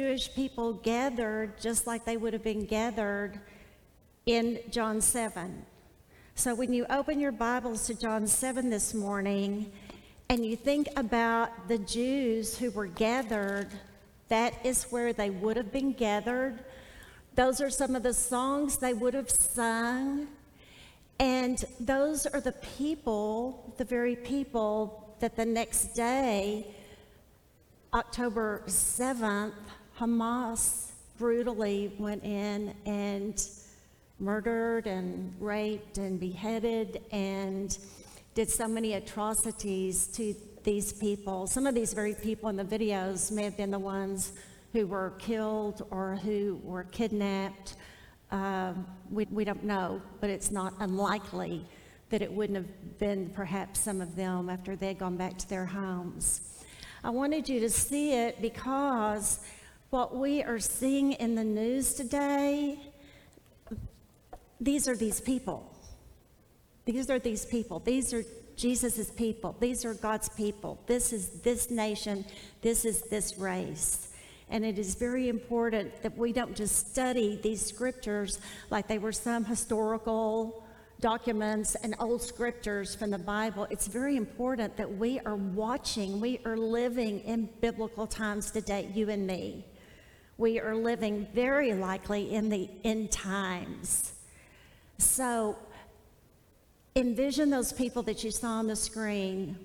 Jewish people gathered just like they would have been gathered in John 7. So when you open your Bibles to John 7 this morning and you think about the Jews who were gathered, that is where they would have been gathered. Those are some of the songs they would have sung. And those are the people, the very people that the next day, October 7th, Hamas brutally went in and murdered and raped and beheaded and did so many atrocities to these people. Some of these very people in the videos may have been the ones who were killed or who were kidnapped. Um, we, we don't know, but it's not unlikely that it wouldn't have been perhaps some of them after they'd gone back to their homes. I wanted you to see it because what we are seeing in the news today, these are these people. These are these people. These are Jesus' people. These are God's people. This is this nation. This is this race. And it is very important that we don't just study these scriptures like they were some historical documents and old scriptures from the Bible. It's very important that we are watching, we are living in biblical times today, you and me. We are living very likely in the end times. So envision those people that you saw on the screen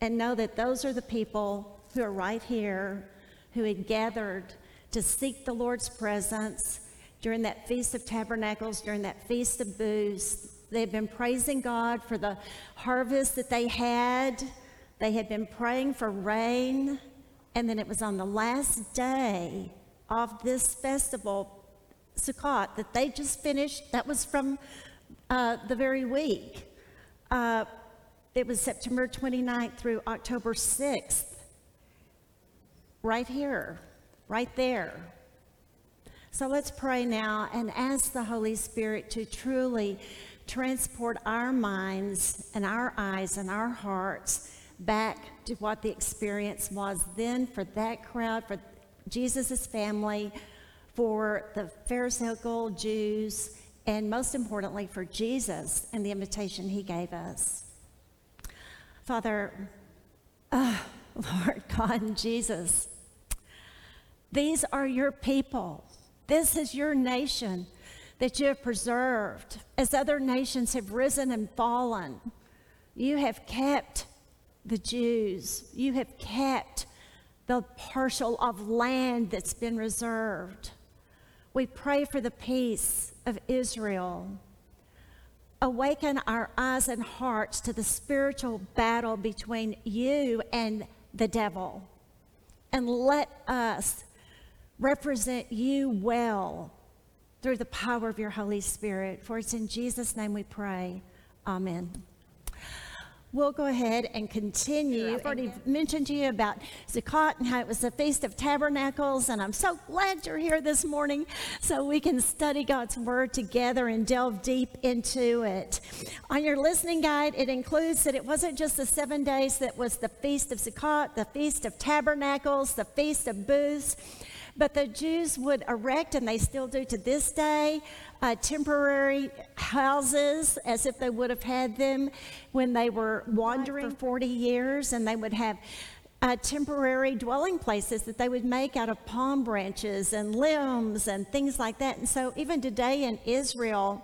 and know that those are the people who are right here who had gathered to seek the Lord's presence during that Feast of Tabernacles, during that Feast of Booths. They had been praising God for the harvest that they had. They had been praying for rain. And then it was on the last day of this festival, Sukkot, that they just finished. That was from uh, the very week. Uh, it was September 29th through October 6th right here, right there. So let's pray now and ask the Holy Spirit to truly transport our minds and our eyes and our hearts back to what the experience was then for that crowd, for Jesus' family, for the Pharisaical Jews, and most importantly for Jesus and the invitation he gave us. Father, uh, Lord God and Jesus, these are your people. This is your nation that you have preserved. As other nations have risen and fallen, you have kept the Jews. You have kept the partial of land that's been reserved. We pray for the peace of Israel. Awaken our eyes and hearts to the spiritual battle between you and the devil. And let us represent you well through the power of your Holy Spirit. For it's in Jesus' name we pray. Amen. We'll go ahead and continue. I've already mentioned to you about Sukkot and how it was the Feast of Tabernacles, and I'm so glad you're here this morning so we can study God's Word together and delve deep into it. On your listening guide, it includes that it wasn't just the seven days that was the Feast of Sukkot, the Feast of Tabernacles, the Feast of Booths but the Jews would erect, and they still do to this day, uh, temporary houses as if they would have had them when they were wandering for 40 years, and they would have uh, temporary dwelling places that they would make out of palm branches and limbs and things like that. And so, even today in Israel,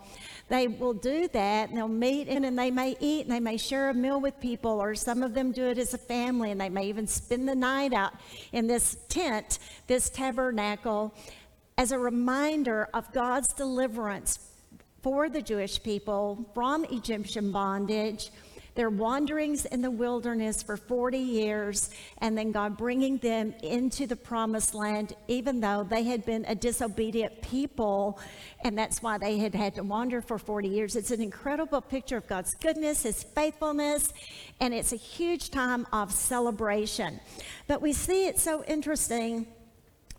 they will do that and they'll meet and, and they may eat and they may share a meal with people, or some of them do it as a family and they may even spend the night out in this tent, this tabernacle, as a reminder of God's deliverance for the Jewish people from Egyptian bondage their wanderings in the wilderness for 40 years, and then God bringing them into the promised land, even though they had been a disobedient people, and that's why they had had to wander for 40 years. It's an incredible picture of God's goodness, His faithfulness, and it's a huge time of celebration. But we see it so interesting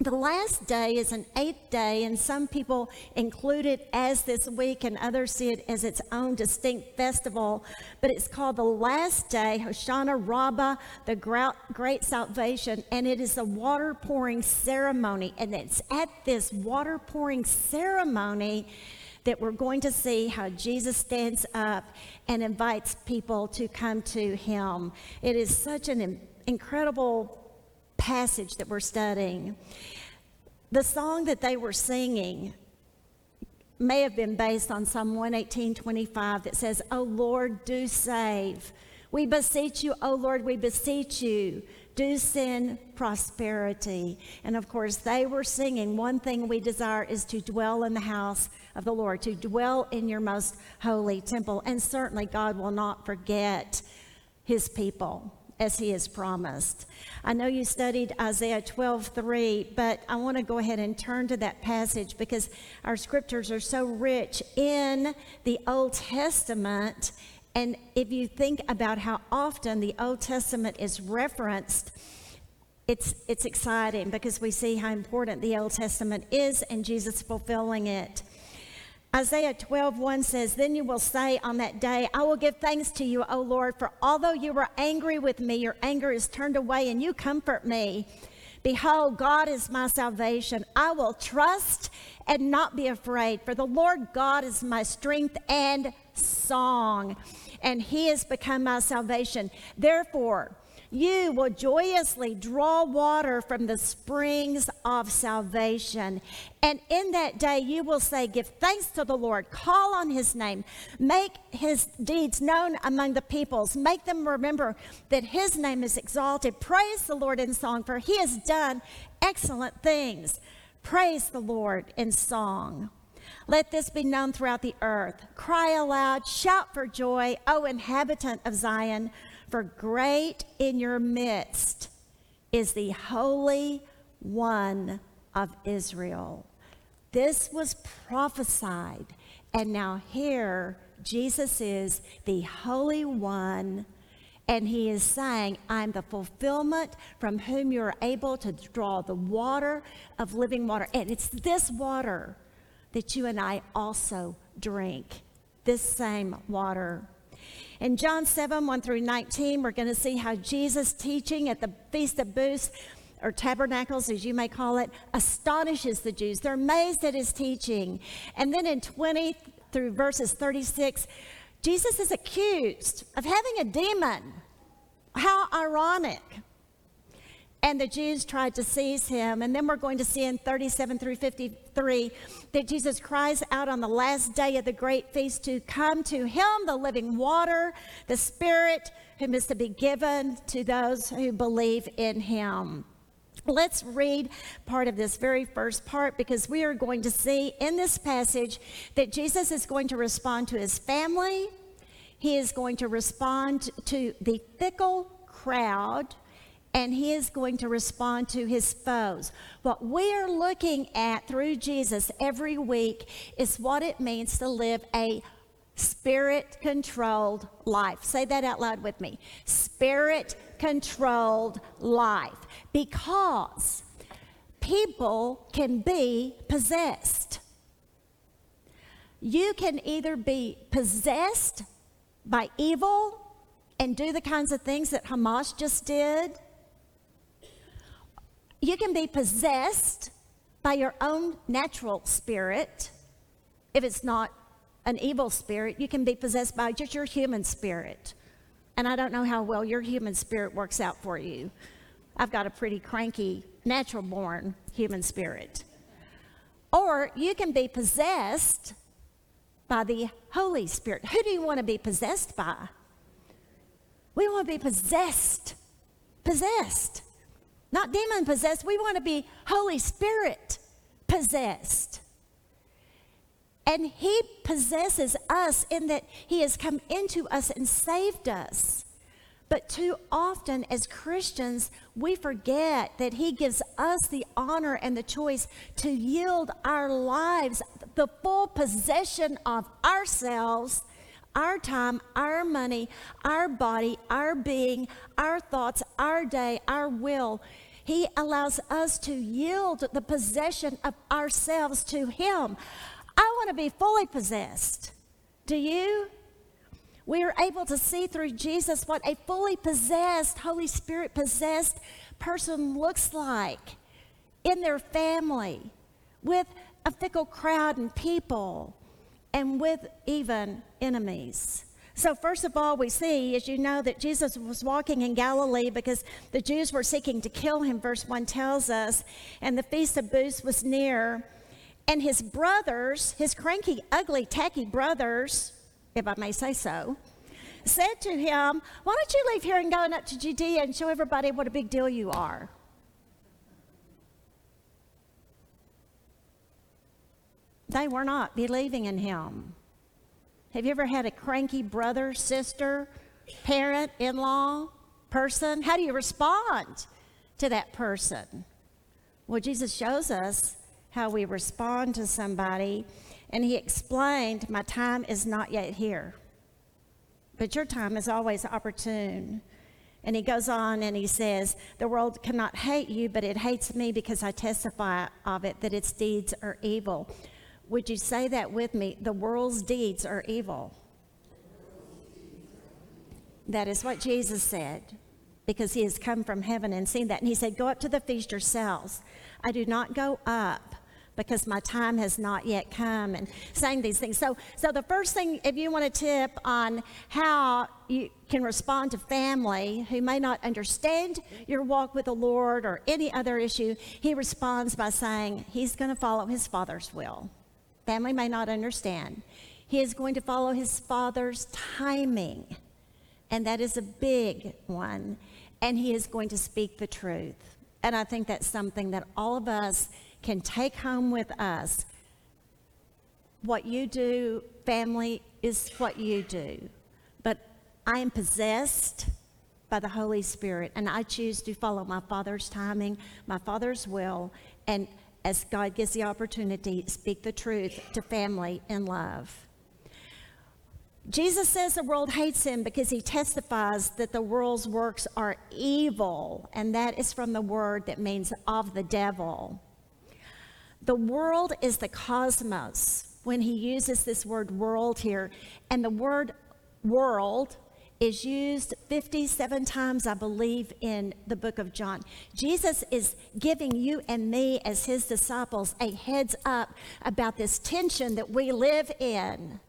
The last day is an eighth day, and some people include it as this week, and others see it as its own distinct festival. But it's called the last day, Hoshana Rabbah, the great salvation, and it is a water pouring ceremony. And it's at this water pouring ceremony that we're going to see how Jesus stands up and invites people to come to him. It is such an incredible passage that we're studying. The song that they were singing may have been based on Psalm 118:25 that says, "Oh Lord, do save. We beseech you, oh Lord, we beseech you, do send prosperity." And of course, they were singing, "One thing we desire is to dwell in the house of the Lord, to dwell in your most holy temple." And certainly God will not forget his people as he has promised. I know you studied Isaiah 12 3, but I want to go ahead and turn to that passage because our scriptures are so rich in the Old Testament. And if you think about how often the Old Testament is referenced, it's, it's exciting because we see how important the Old Testament is and Jesus fulfilling it. Isaiah 12, 1 says, Then you will say on that day, I will give thanks to you, O Lord, for although you were angry with me, your anger is turned away and you comfort me. Behold, God is my salvation. I will trust and not be afraid, for the Lord God is my strength and song, and he has become my salvation. Therefore, you will joyously draw water from the springs of salvation. And in that day, you will say, Give thanks to the Lord, call on his name, make his deeds known among the peoples, make them remember that his name is exalted. Praise the Lord in song, for he has done excellent things. Praise the Lord in song. Let this be known throughout the earth. Cry aloud, shout for joy, O inhabitant of Zion. For great in your midst is the Holy One of Israel. This was prophesied, and now here Jesus is the Holy One. And he is saying, I'm the fulfillment from whom you're able to draw the water of living water. And it's this water that you and I also drink, this same water. In John 7 1 through 19, we're going to see how Jesus' teaching at the Feast of Booths, or tabernacles, as you may call it, astonishes the Jews. They're amazed at his teaching. And then in 20 through verses 36, Jesus is accused of having a demon. How ironic and the Jews tried to seize him. And then we're going to see in 37 through 53 that Jesus cries out on the last day of the great feast to come to him, the living water, the Spirit, whom is to be given to those who believe in him. Let's read part of this very first part because we are going to see in this passage that Jesus is going to respond to his family. He is going to respond to the fickle crowd and he is going to respond to his foes. What we are looking at through Jesus every week is what it means to live a spirit controlled life. Say that out loud with me spirit controlled life. Because people can be possessed. You can either be possessed by evil and do the kinds of things that Hamas just did you can be possessed by your own natural spirit. If it's not an evil spirit, you can be possessed by just your human spirit. And I don't know how well your human spirit works out for you. I've got a pretty cranky, natural born human spirit. Or you can be possessed by the Holy Spirit. Who do you want to be possessed by? We want to be possessed. Possessed. Not demon possessed. We want to be Holy Spirit possessed. And He possesses us in that He has come into us and saved us. But too often, as Christians, we forget that He gives us the honor and the choice to yield our lives, the full possession of ourselves, our time, our money, our body, our being, our thoughts, our day, our will He allows us to yield the possession of ourselves to Him. I want to be fully possessed. Do you? We are able to see through Jesus what a fully possessed, Holy Spirit possessed person looks like in their family, with a fickle crowd and people, and with even enemies. So, first of all, we see, as you know, that Jesus was walking in Galilee because the Jews were seeking to kill him, verse 1 tells us, and the Feast of Booths was near. And his brothers, his cranky, ugly, tacky brothers, if I may say so, said to him, Why don't you leave here and go up to Judea and show everybody what a big deal you are? They were not believing in him. Have you ever had a cranky brother, sister, parent, in law, person? How do you respond to that person? Well, Jesus shows us how we respond to somebody, and he explained, My time is not yet here, but your time is always opportune. And he goes on and he says, The world cannot hate you, but it hates me because I testify of it that its deeds are evil. Would you say that with me? The world's deeds are evil. That is what Jesus said because he has come from heaven and seen that. And he said, Go up to the feast yourselves. I do not go up because my time has not yet come and saying these things. So, so the first thing, if you want a tip on how you can respond to family who may not understand your walk with the Lord or any other issue, he responds by saying he's going to follow his father's will family may not understand. He is going to follow his father's timing, and that is a big one. And he is going to speak the truth. And I think that's something that all of us can take home with us. What you do, family, is what you do. But I am possessed by the Holy Spirit, and I choose to follow my Father's timing, my Father's will, and as God gives the opportunity, speak the truth to family in love. Jesus says the world hates him because he testifies that the world's works are evil, and that is from the word that means of the devil. The world is the cosmos when he uses this word world here, and the word world is used 57 times, I believe, in the book of John. Jesus is giving you and me, as his disciples, a heads up about this tension that we live in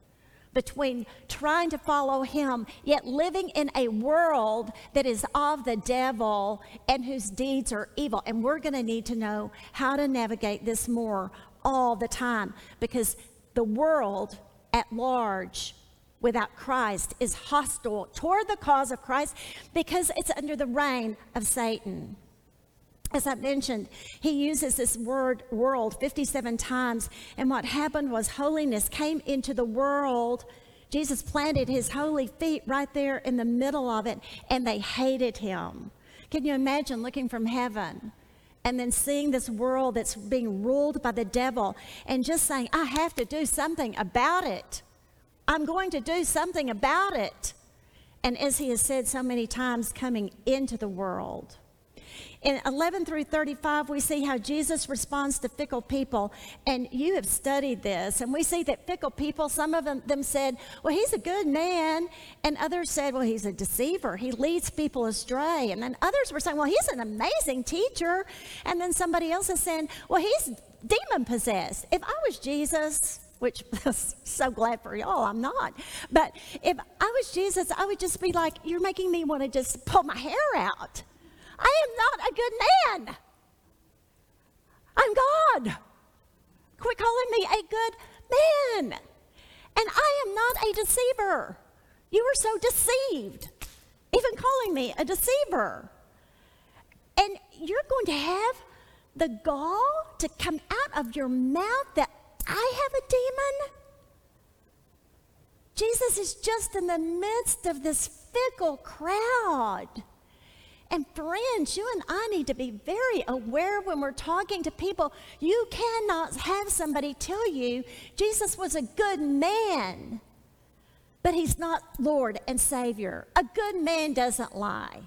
between trying to follow him, yet living in a world that is of the devil and whose deeds are evil. And we're going to need to know how to navigate this more all the time because the world at large without Christ is hostile toward the cause of Christ because it's under the reign of Satan. As I mentioned, he uses this word world 57 times, and what happened was holiness came into the world. Jesus planted his holy feet right there in the middle of it, and they hated him. Can you imagine looking from heaven? and then seeing this world that's being ruled by the devil and just saying, I have to do something about it. I'm going to do something about it. And as he has said so many times, coming into the world. In 11 through 35, we see how Jesus responds to fickle people. And you have studied this. And we see that fickle people, some of them, said, Well, he's a good man. And others said, Well, he's a deceiver. He leads people astray. And then others were saying, Well, he's an amazing teacher. And then somebody else is saying, Well, he's demon possessed. If I was Jesus, which I'm so glad for y'all, I'm not. But if I was Jesus, I would just be like, You're making me want to just pull my hair out. I am not a good man. I'm God. Quit calling me a good man. And I am not a deceiver. You are so deceived, even calling me a deceiver. And you're going to have the gall to come out of your mouth that I have a demon? Jesus is just in the midst of this fickle crowd. And friends, you and I need to be very aware when we're talking to people. You cannot have somebody tell you Jesus was a good man, but he's not Lord and Savior. A good man doesn't lie.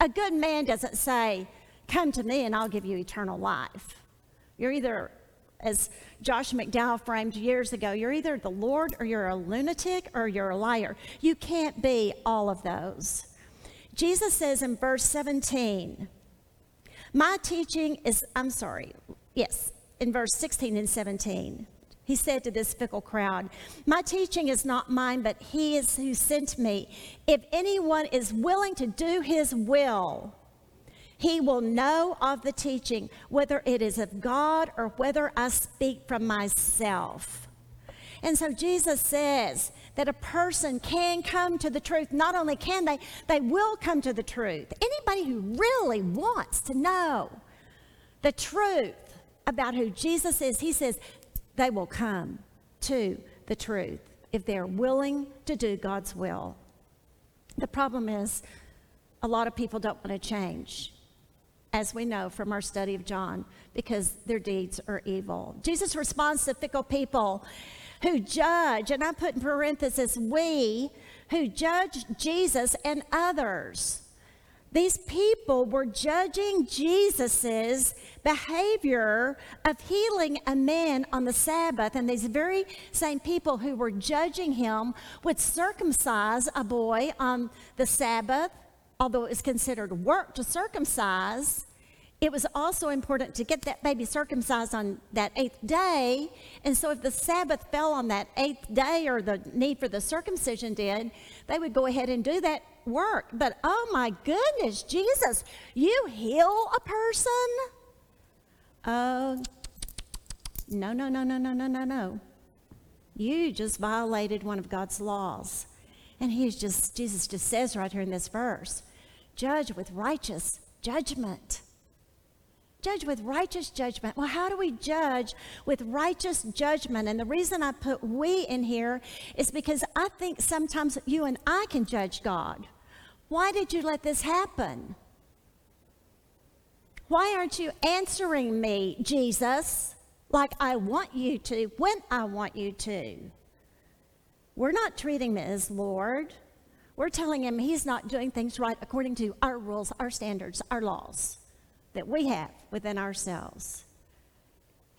A good man doesn't say, Come to me and I'll give you eternal life. You're either, as Josh McDowell framed years ago, you're either the Lord or you're a lunatic or you're a liar. You can't be all of those. Jesus says in verse 17, My teaching is, I'm sorry, yes, in verse 16 and 17. He said to this fickle crowd, My teaching is not mine, but he is who sent me. If anyone is willing to do his will, he will know of the teaching, whether it is of God or whether I speak from myself. And so Jesus says that a person can come to the truth. Not only can they, they will come to the truth. Anybody who really wants to know the truth about who Jesus is, he says they will come to the truth if they're willing to do God's will. The problem is, a lot of people don't want to change as we know from our study of John, because their deeds are evil. Jesus responds to fickle people who judge, and I put in parenthesis, we, who judge Jesus and others. These people were judging Jesus's behavior of healing a man on the Sabbath, and these very same people who were judging him would circumcise a boy on the Sabbath although it was considered work to circumcise, it was also important to get that baby circumcised on that eighth day. And so, if the Sabbath fell on that eighth day or the need for the circumcision did, they would go ahead and do that work. But oh my goodness, Jesus, you heal a person? Oh, no, no, no, no, no, no, no, no. You just violated one of God's laws. And he's just, Jesus just says right here in this verse, judge with righteous judgment. Judge with righteous judgment. Well, how do we judge with righteous judgment? And the reason I put we in here is because I think sometimes you and I can judge God. Why did you let this happen? Why aren't you answering me, Jesus, like I want you to, when I want you to? We're not treating him as Lord. We're telling him he's not doing things right according to our rules, our standards, our laws that we have within ourselves.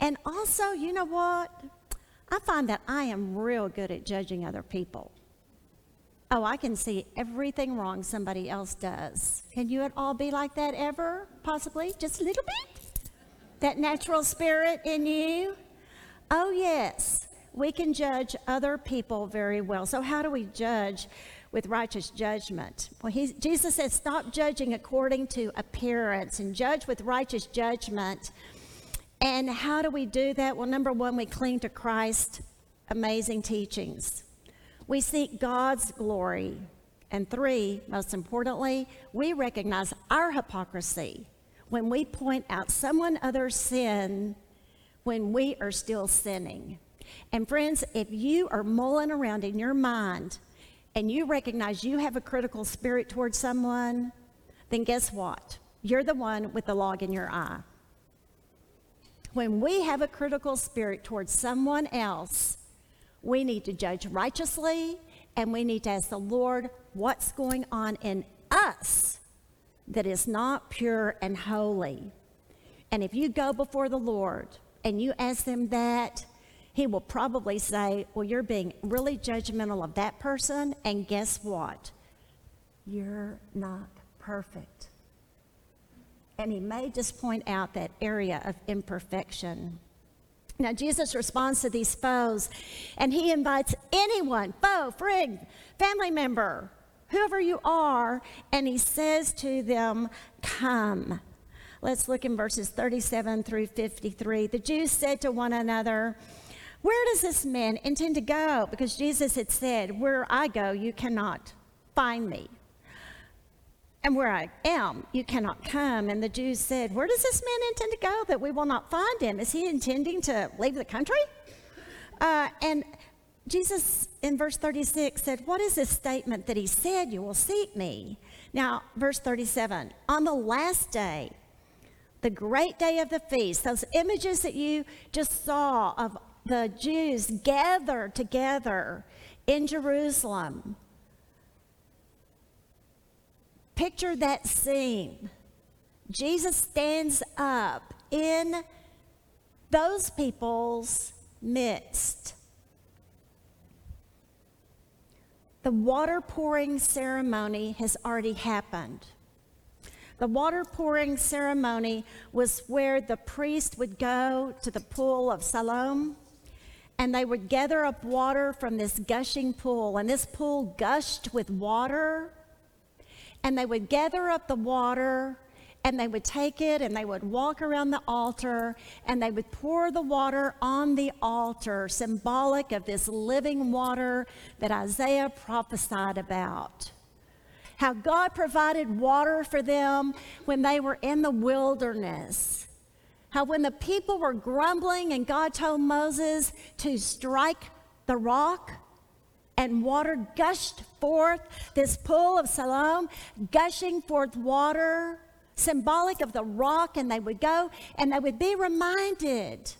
And also, you know what? I find that I am real good at judging other people. Oh, I can see everything wrong somebody else does. Can you at all be like that ever? Possibly? Just a little bit? That natural spirit in you? Oh, yes. We can judge other people very well. So, how do we judge? With righteous judgment. Well, he, Jesus said, stop judging according to appearance and judge with righteous judgment. And how do we do that? Well, number one, we cling to Christ's amazing teachings. We seek God's glory. And three, most importantly, we recognize our hypocrisy when we point out someone other's sin when we are still sinning. And friends, if you are mulling around in your mind and you recognize you have a critical spirit towards someone, then guess what? You're the one with the log in your eye. When we have a critical spirit towards someone else, we need to judge righteously and we need to ask the Lord what's going on in us that is not pure and holy. And if you go before the Lord and you ask them that, he will probably say, Well, you're being really judgmental of that person, and guess what? You're not perfect. And he may just point out that area of imperfection. Now, Jesus responds to these foes, and he invites anyone, foe, friend, family member, whoever you are, and he says to them, Come. Let's look in verses 37 through 53. The Jews said to one another, where does this man intend to go? Because Jesus had said, Where I go, you cannot find me. And where I am, you cannot come. And the Jews said, Where does this man intend to go that we will not find him? Is he intending to leave the country? Uh, and Jesus in verse 36 said, What is this statement that he said, You will seek me? Now, verse 37 On the last day, the great day of the feast, those images that you just saw of the Jews gathered together in Jerusalem. Picture that scene. Jesus stands up in those people's midst. The water pouring ceremony has already happened. The water pouring ceremony was where the priest would go to the pool of Siloam and they would gather up water from this gushing pool. And this pool gushed with water. And they would gather up the water and they would take it and they would walk around the altar and they would pour the water on the altar, symbolic of this living water that Isaiah prophesied about how God provided water for them when they were in the wilderness. How, when the people were grumbling and God told Moses to strike the rock, and water gushed forth, this pool of Siloam, gushing forth water, symbolic of the rock, and they would go and they would be reminded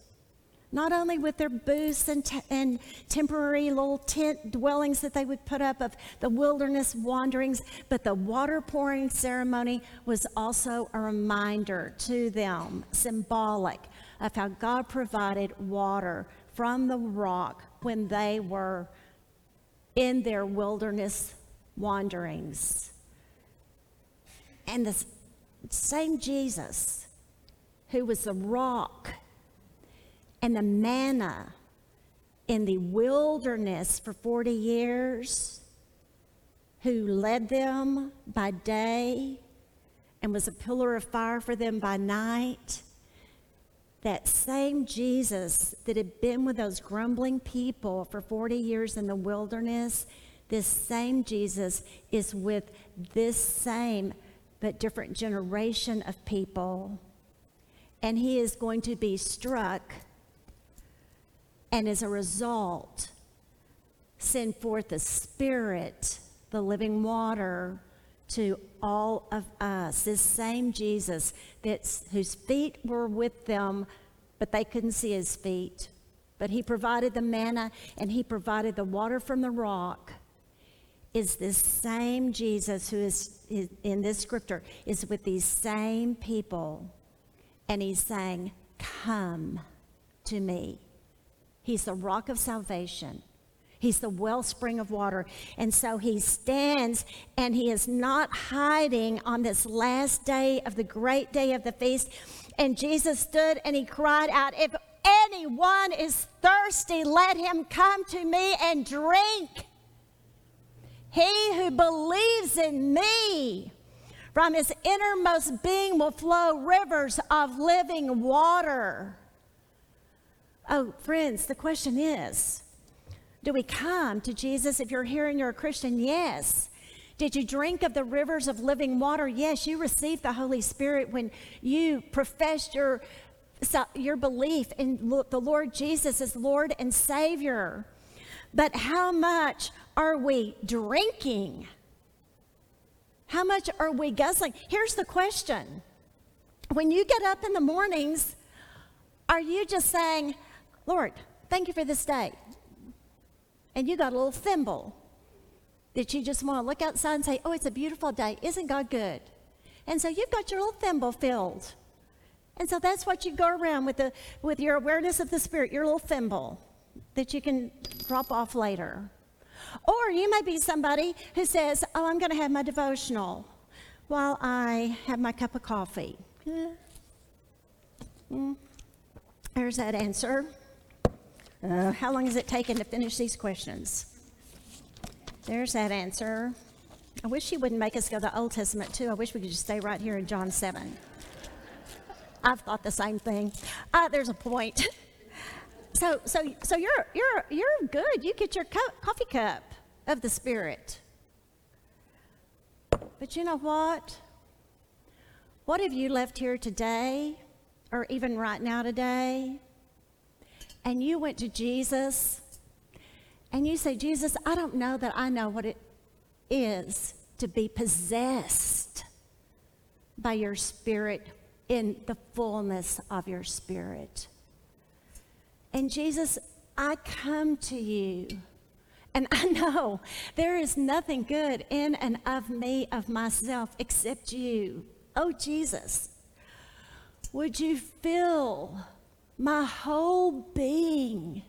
not only with their booths and, and temporary little tent dwellings that they would put up of the wilderness wanderings, but the water pouring ceremony was also a reminder to them, symbolic of how God provided water from the rock when they were in their wilderness wanderings. And the same Jesus, who was the rock and the manna in the wilderness for 40 years, who led them by day and was a pillar of fire for them by night. That same Jesus that had been with those grumbling people for 40 years in the wilderness, this same Jesus is with this same but different generation of people. And he is going to be struck and as a result, send forth the Spirit, the living water, to all of us. This same Jesus that's, whose feet were with them, but they couldn't see his feet. But he provided the manna and he provided the water from the rock. Is this same Jesus who is, is in this scripture is with these same people, and he's saying, Come to me. He's the rock of salvation. He's the wellspring of water. And so he stands and he is not hiding on this last day of the great day of the feast. And Jesus stood and he cried out, If anyone is thirsty, let him come to me and drink. He who believes in me, from his innermost being will flow rivers of living water. Oh, friends, the question is do we come to Jesus if you're here and you're a Christian? Yes. Did you drink of the rivers of living water? Yes, you received the Holy Spirit when you professed your, your belief in the Lord Jesus as Lord and Savior. But how much are we drinking? How much are we guzzling? Here's the question When you get up in the mornings, are you just saying, Lord, thank you for this day. And you got a little thimble that you just want to look outside and say, Oh, it's a beautiful day. Isn't God good? And so you've got your little thimble filled. And so that's what you go around with, the, with your awareness of the Spirit, your little thimble that you can drop off later. Or you may be somebody who says, Oh, I'm going to have my devotional while I have my cup of coffee. Mm. There's that answer. Uh, how long has it taken to finish these questions? There's that answer. I wish he wouldn't make us go to the Old Testament too. I wish we could just stay right here in John 7. I've thought the same thing. Uh, there's a point. So, so, so you're, you're, you're good. You get your cup, coffee cup of the Spirit. But you know what? What have you left here today, or even right now today, and you went to Jesus and you say, Jesus, I don't know that I know what it is to be possessed by your spirit in the fullness of your spirit. And Jesus, I come to you. And I know there is nothing good in and of me, of myself, except you. Oh, Jesus. Would you fill my whole being?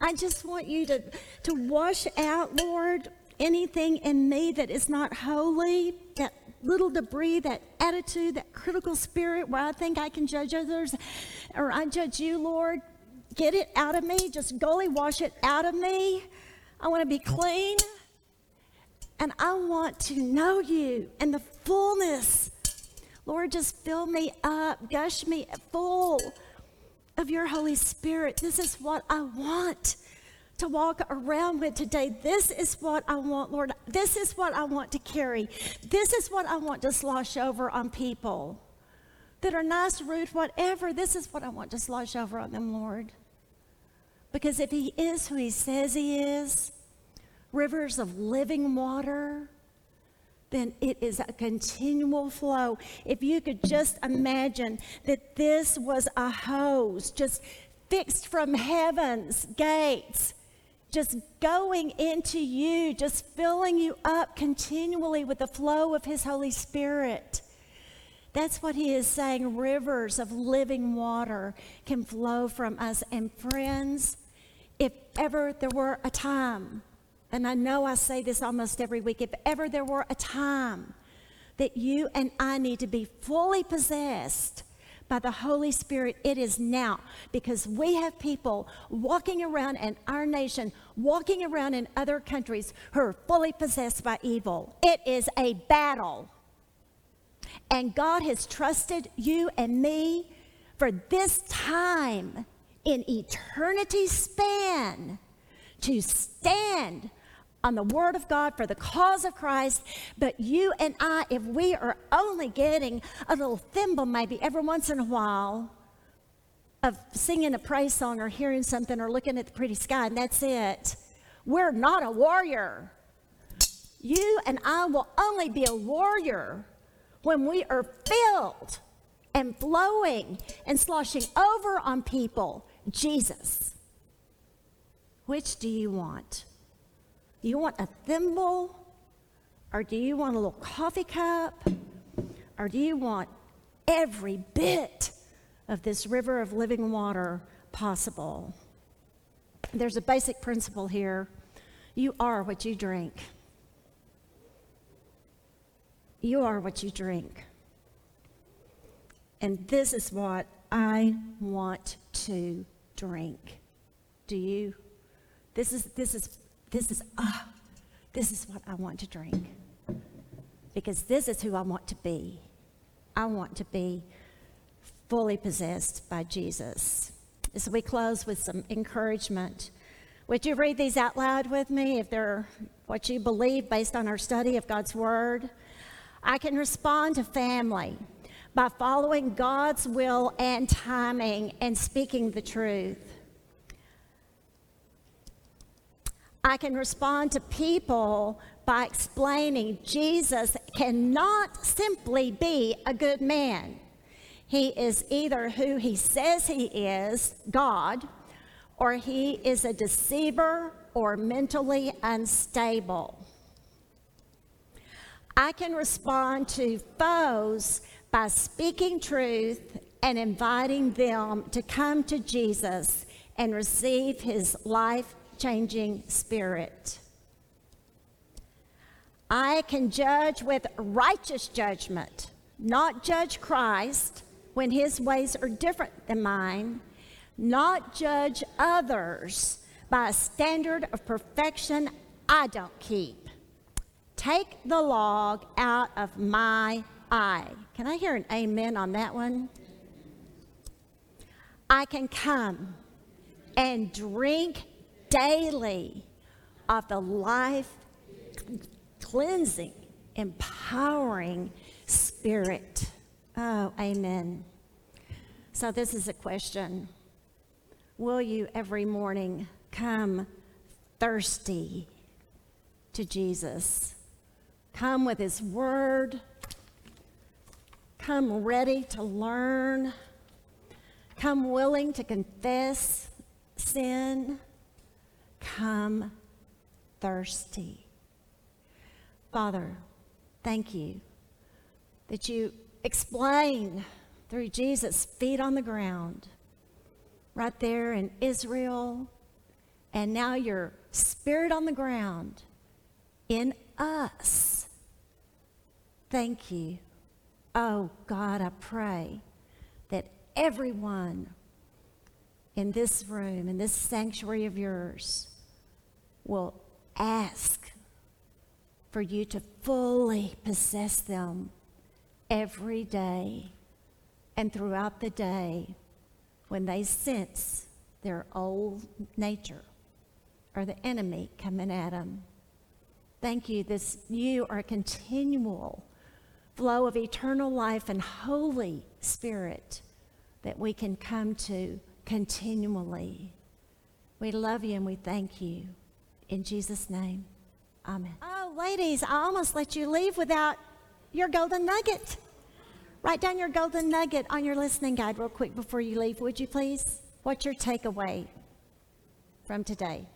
I just want you to, to wash out, Lord, anything in me that is not holy, that little debris, that attitude, that critical spirit where I think I can judge others or I judge you, Lord. Get it out of me. Just gully wash it out of me. I want to be clean. And I want to know you and the fullness. Lord, just fill me up, gush me full of your Holy Spirit. This is what I want to walk around with today. This is what I want, Lord. This is what I want to carry. This is what I want to slosh over on people that are nice, rude, whatever. This is what I want to slosh over on them, Lord. Because if He is who He says He is, rivers of living water, then it is a continual flow. If you could just imagine that this was a hose just fixed from heaven's gates, just going into you, just filling you up continually with the flow of His Holy Spirit. That's what He is saying. Rivers of living water can flow from us. And friends, if ever there were a time and I know I say this almost every week, if ever there were a time that you and I need to be fully possessed by the Holy Spirit, it is now because we have people walking around in our nation, walking around in other countries who are fully possessed by evil. It is a battle. And God has trusted you and me for this time in eternity span to stand on the Word of God for the cause of Christ. But you and I, if we are only getting a little thimble maybe every once in a while of singing a praise song or hearing something or looking at the pretty sky, and that's it, we're not a warrior. You and I will only be a warrior when we are filled and flowing and sloshing over on people Jesus. Which do you want? Do you want a thimble? Or do you want a little coffee cup? Or do you want every bit of this river of living water possible? There's a basic principle here you are what you drink. You are what you drink. And this is what I want to drink. Do you? This is this is this is, ah, uh, this is what I want to drink. Because this is who I want to be. I want to be fully possessed by Jesus. As we close with some encouragement, would you read these out loud with me if they're what you believe based on our study of God's Word? I can respond to family by following God's will and timing and speaking the truth. I can respond to people by explaining Jesus cannot simply be a good man. He is either who he says he is, God, or he is a deceiver or mentally unstable. I can respond to foes by speaking truth and inviting them to come to Jesus and receive his life changing spirit. I can judge with righteous judgment, not judge Christ when his ways are different than mine, not judge others by a standard of perfection I don't keep. Take the log out of my eye. Can I hear an amen on that one? I can come and drink daily of the life cleansing, empowering spirit. Oh, amen. So, this is a question Will you every morning come thirsty to Jesus? Come with His Word. Come ready to learn. Come willing to confess sin come thirsty. Father, thank you that you explain through Jesus' feet on the ground, right there in Israel, and now your spirit on the ground in us. Thank you. Oh God, I pray that everyone in this room, in this sanctuary of yours, will ask for you to fully possess them every day and throughout the day when they sense their old nature or the enemy coming at them. Thank you. This you are a continual flow of eternal life and Holy Spirit that we can come to continually. We love you and we thank you. In Jesus' name, amen. Oh, ladies, I almost let you leave without your golden nugget. Write down your golden nugget on your listening guide real quick before you leave, would you please? What's your takeaway from today?